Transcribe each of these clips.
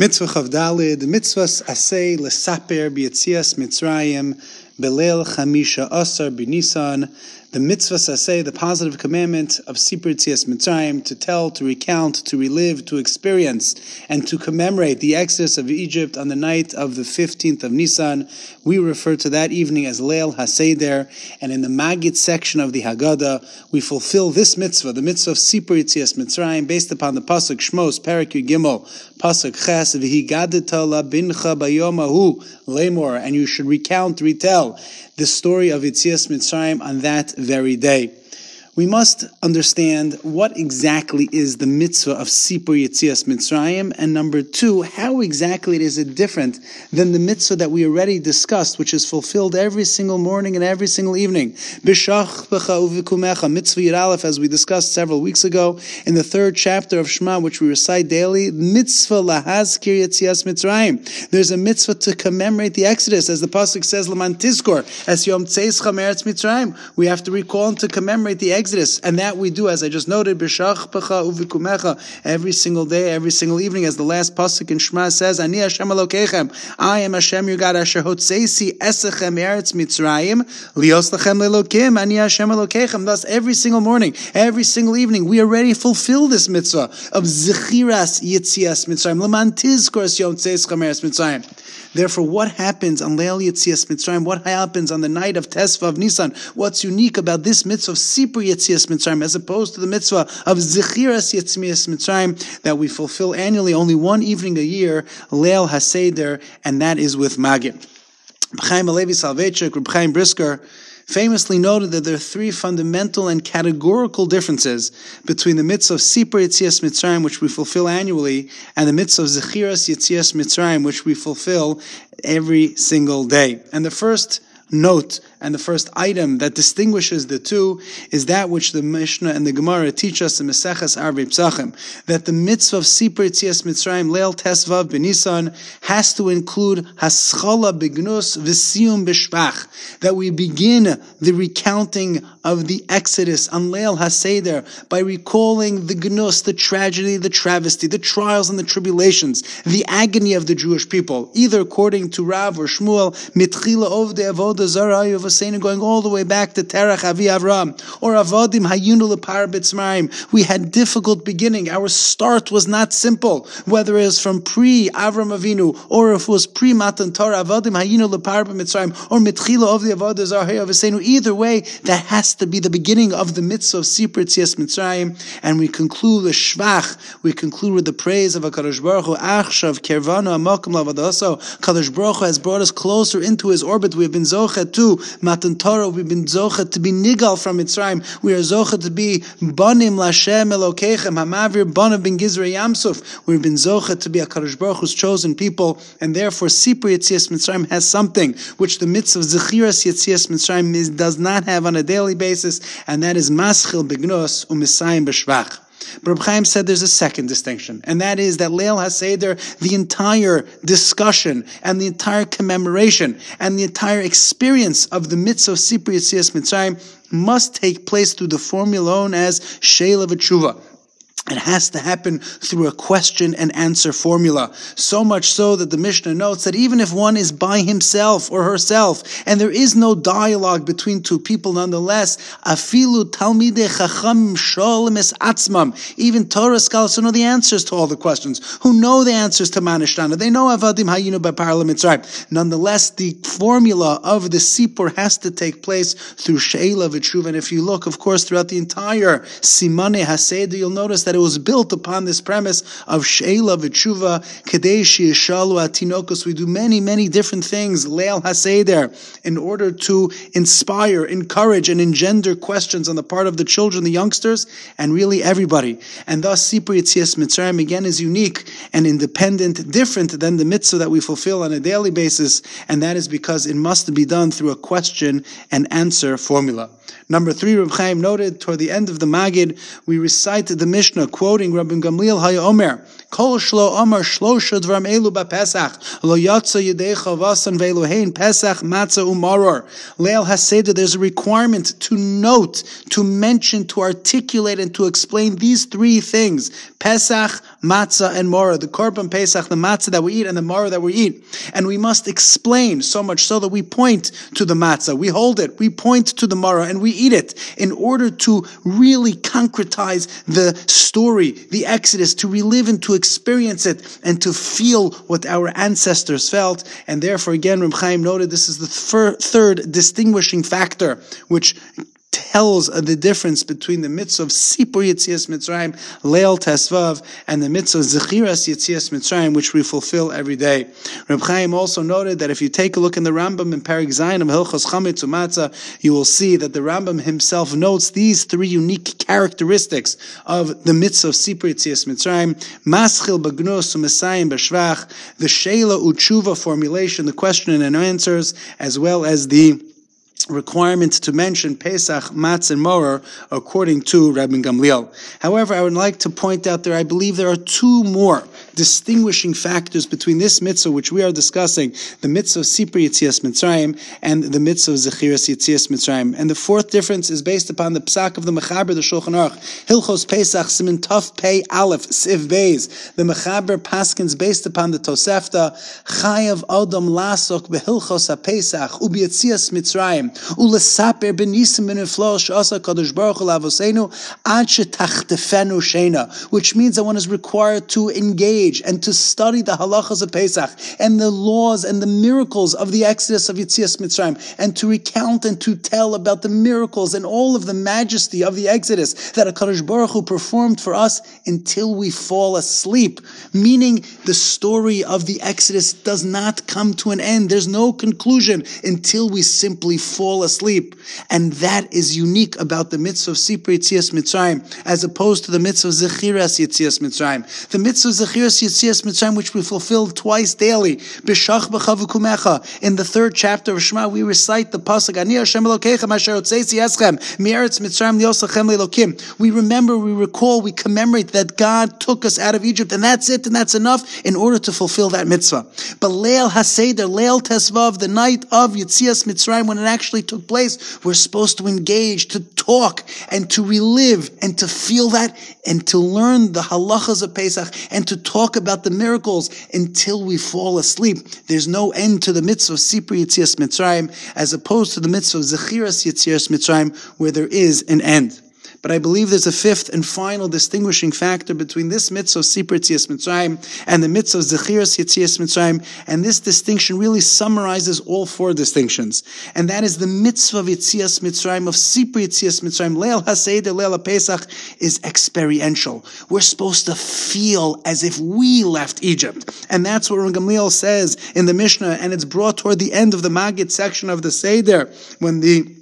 Mitzvah Chavdalid, Mitzvahs Asay Lesaper B'Yetzias Mitzrayim, Belel Chamisha Asar B'Nisan, the mitzvah say the positive commandment of Sipur Tzias Mitzrayim, to tell, to recount, to relive, to experience, and to commemorate the exodus of Egypt on the night of the 15th of Nisan. We refer to that evening as Leil HaSeder, and in the Magid section of the Haggadah, we fulfill this mitzvah, the mitzvah of Sipur Tzias Mitzrayim, based upon the Pasuk Shmos, Parak Gimel, Pasuk Ches, V'higadeta la bincha bayomahu, lemor, and you should recount, retell the story of Yitzias Mitzrayim on that very day we must understand what exactly is the mitzvah of Sipur Yitzias Mitzrayim, and number two, how exactly is it different than the mitzvah that we already discussed, which is fulfilled every single morning and every single evening. Bishach B'cha mitzvah Yiralef, as we discussed several weeks ago in the third chapter of Shema, which we recite daily, mitzvah lahazkir Yitzias Mitzrayim. There's a mitzvah to commemorate the Exodus, as the pasuk says, Laman Tizkor, as Yom Tzeis Chameretz Mitzrayim. We have to recall and to commemorate the Exodus Exodus, and that we do, as I just noted, every single day, every single evening, as the last pasuk in Shema says, I am Hashem your God, Asher Hotzeisi Esechem Eretz Mitzrayim. Thus, every single morning, every single evening, we already fulfill this mitzvah of Zechiras Yitzias Mitzrayim, Yom Mitzrayim. Therefore, what happens on Leil Yitzias Mitzrayim? What happens on the night of Tesva of Nisan? What's unique about this mitzvah of Sipur Yitzias Mitzrayim as opposed to the mitzvah of Zechiras Yitzias Mitzrayim that we fulfill annually, only one evening a year, Leil Haseder, and that is with Magid. Chaim Alevi Soloveitchik, Reb Chaim Brisker, famously noted that there are three fundamental and categorical differences between the mitzvah of Sipur Yitzias Mitzrayim, which we fulfill annually, and the mitzvah of Zechiras Yitzias Mitzrayim, which we fulfill every single day. And the first note and the first item that distinguishes the two is that which the Mishnah and the Gemara teach us in Meseches Arvei Psachim, that the mitzvah of Sipur Tzias Mitzrayim Leil Tesvav Benisan has to include Haschala Begnus V'Siyum B'Shvach, that we begin the recounting of the Exodus on Leil HaSeder by recalling the Gnus, the tragedy, the travesty, the trials and the tribulations, the agony of the Jewish people, either according to Rav or Shmuel, Mitchila Ovde Avodah Zarah going all the way back to Terach Avi Avram or Avodim Hayunu Lepar Bitzmarim. We had difficult beginning. Our start was not simple, whether it was from pre Avram Avinu or if it was pre Matan Torah Avodim Hayunu Lepar Bitzmarim or Mitchila of the Avodah Zarah Either way, that has to be the beginning of the mitzvah of Sipur Tzias Mitzrayim, and we conclude with Shvach. We conclude with the praise of Hakadosh Baruch Hu. Achshav Kervana Amakim Lavadaso. Kadosh Baruch Hu has brought us closer into His orbit. We have been zochet to Matan Torah, we've been zocha to be nigal from Mitzrayim. We are zocha to be banim lashem elokechem hamavir banim ben gizra yamsuf. We've been zocha to be a Kadosh Baruch Hu's chosen people, and therefore Sipur Yitzias Mitzrayim has something which the mitzvah of Zechiras Yitzias Mitzrayim does not have on a daily basis, and that is maschil begnos umisayim b'shvach. But Reb Chaim said there's a second distinction, and that is that Leil HaSeder, the entire discussion and the entire commemoration and the entire experience of the mitzvah of Sipur Yitzias Mitzrayim must take place through the formula known as Sheila V'Tshuva. It has to happen through a question and answer formula. So much so that the Mishnah notes that even if one is by himself or herself and there is no dialogue between two people nonetheless, afilu talmide chacham sholim atzmam, even Torah scholars who know the answers to all the questions, who know the answers to Manishtana, they know avadim hayinu by parliament right. Nonetheless, the formula of the Sipur has to take place through Sheila V'Tshuva. And if you look, of course, throughout the entire Simane Haseda, you'll notice that it was built upon this premise of Sheila V'tshuva, Kadeshi Yishalu Atinokos. We do many, many different things, Leil Haseder, in order to inspire, encourage, and engender questions on the part of the children, the youngsters, and really everybody. And thus, Sipur Yitzias Mitzrayim again is unique and independent, different than the mitzvah that we fulfill on a daily basis, and that is because it must be done through a question and answer formula. Number three, Reb Chaim noted toward the end of the Magid, we recite the Mishnah quoting Rabbi Gamliel Hayomer, Kol shlo Omer shlosha dvarim elu ba'Pesach, lo yatsa yedecha vasan ve'elohein Pesach matzah umaror. Leil Haseder, there's a requirement to note, to mention, to articulate, and to explain these three things, Pesach, matzah and mora, the korban pesach, the matzah that we eat, and the mora that we eat. And we must explain so much so that we point to the matzah, we hold it, we point to the mora, and we eat it in order to really concretize the story, the Exodus, to relive and to experience it, and to feel what our ancestors felt. And therefore, again, Reb Chaim noted this is the third distinguishing factor, which tells the difference between the mitzvah of Sipur Yitzias Mitzrayim, Leil Tesvav, and the mitzvah of Zechiras Yitzias Mitzrayim, which we fulfill every day. Reb Chaim also noted that if you take a look in the Rambam in Parak Zayin of Hilchos Chametz Umatzah, you will see that the Rambam himself notes these three unique characteristics of the mitzvah of Sipur Yitzias Mitzrayim, Maschil Bagnus Umesayim Bashvach, the Sheila Utshuva formulation, the question and answers, as well as the requirement to mention Pesach, Matz, and Morer according to Rabbi Gamliel. However, I would like to point out there, I believe there are two more distinguishing factors between this mitzvah, which we are discussing, the mitzvah of Sipri Yitzias Mitzrayim, and the mitzvah of Zechiras Yitzias Mitzrayim. And the fourth difference is based upon the psak of the Mechaber, the Shulchan Aruch, Hilchos Pesach, Simin Tuf Pei Aleph, Siv Beis. The Mechaber Paskins based upon the Tosefta, Chayav Odom Lasok Behilchos HaPesach, Ubi Yitzias Mitzrayim, Ulesaper Benisim Beniflo Shasa Kadosh Baruch Hu Lavosenu, Ad Shetachtefenu Shena, which means that one is required to engage engage and to study the halachas of Pesach and the laws and the miracles of the Exodus of Yitzias Mitzrayim and to recount and to tell about the miracles and all of the majesty of the Exodus that HaKadosh Baruch Hu performed for us until we fall asleep. Meaning the story of the Exodus does not come to an end. There's no conclusion until we simply fall asleep. And that is unique about the mitzvah of Sipri Yitzias Mitzrayim as opposed to the mitzvah of Zechiras Yitzias Mitzrayim. The mitzvah of Zechiras Yitzias Mitzrayim, which we fulfill twice daily. In the third chapter of Shema, we recite the pasuk. We remember, we recall, we commemorate that God took us out of Egypt, and that's it, and that's enough in order to fulfill that mitzvah. But Leil Haseder, Leil Tesvav, the night of Yitzias Mitzrayim, when it actually took place, we're supposed to engage, to talk, and to relive, and to feel that, and to learn the halachas of Pesach, and to talk about the miracles until we fall asleep. There's no end to the mitzvah of Sipri Yitzias Mitzrayim as opposed to the mitzvah of Zechiras Yitzias Mitzrayim where there is an end. But I believe there's a fifth and final distinguishing factor between this mitzvah Sipur Yitzias Mitzrayim and the mitzvah Zechiras Yitzias Mitzrayim, and this distinction really summarizes all four distinctions. And that is the mitzvah of Yitzias Mitzrayim, of Sipur Mitzrayim, Leil HaSeder, Leil Pesach, is experiential. We're supposed to feel as if we left Egypt. And that's what Gamliel says in the Mishnah, and it's brought toward the end of the Magid section of the Seder, when the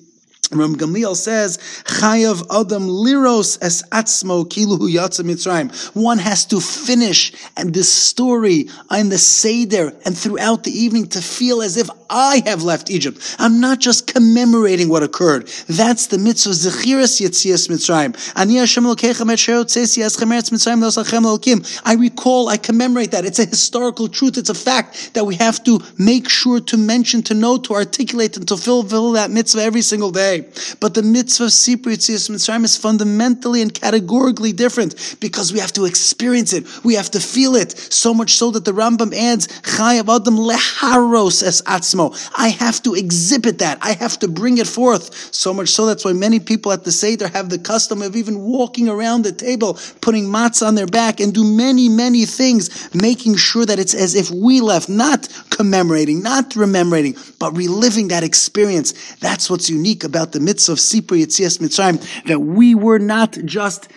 Ram Gamliel says, Chayav Adam Liros es atzmo kiluhu yatsa Mitzrayim. One has to finish and this story in the Seder and throughout the evening to feel as if I have left Egypt. I'm not just commemorating what occurred. That's the mitzvah Zechiras Yetzias Mitzrayim. Ani Hashem et Eretz Mitzrayim Losachem. I recall, I commemorate that. It's a historical truth. It's a fact that we have to make sure to mention, to know, to articulate, and to fulfill that mitzvah every single day. But the mitzvah of Sipur Yetzias Mitzrayim is fundamentally and categorically different because we have to experience it. We have to feel it. So much so that the Rambam adds, Chayav Adam leharos es atzma I have to exhibit that. I have to bring it forth. So much so that's why many people at the Seder have the custom of even walking around the table, putting matzah on their back and do many, many things, making sure that it's as if we left, not commemorating, not remembering, but reliving that experience. That's what's unique about the mitzvah of Sipur Yitzias Mitzrayim, that we were not just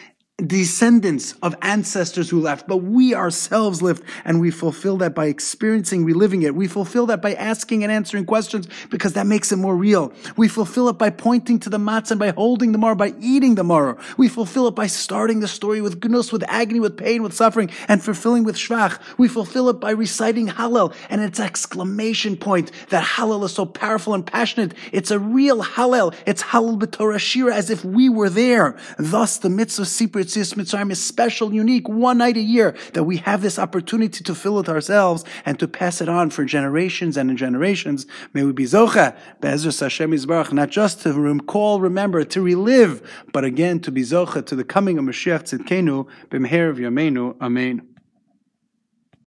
descendants of ancestors who left, but we ourselves lived, and we fulfill that by experiencing, reliving it. We fulfill that by asking and answering questions because that makes it more real. We fulfill it by pointing to the matzah and by holding the maror, by eating the maror. We fulfill it by starting the story with gnus, with agony, with pain, with suffering, and fulfilling with shvach. We fulfill it by reciting Hallel and its exclamation point that Hallel is so powerful and passionate. It's a real Hallel. It's Hallel b'Torah Shira as if we were there. Thus, the mitzvah Sipur Yitzias Mitzrayim is special, unique, one night a year that we have this opportunity to fill it ourselves and to pass it on for generations and generations. May we be Zocha, Be'ezus Hashem Yisbarach, not just to recall, remember, to relive, but again to be Zocha to the coming of Mashiach Tzidkenu, B'mher of Yameinu. Amen.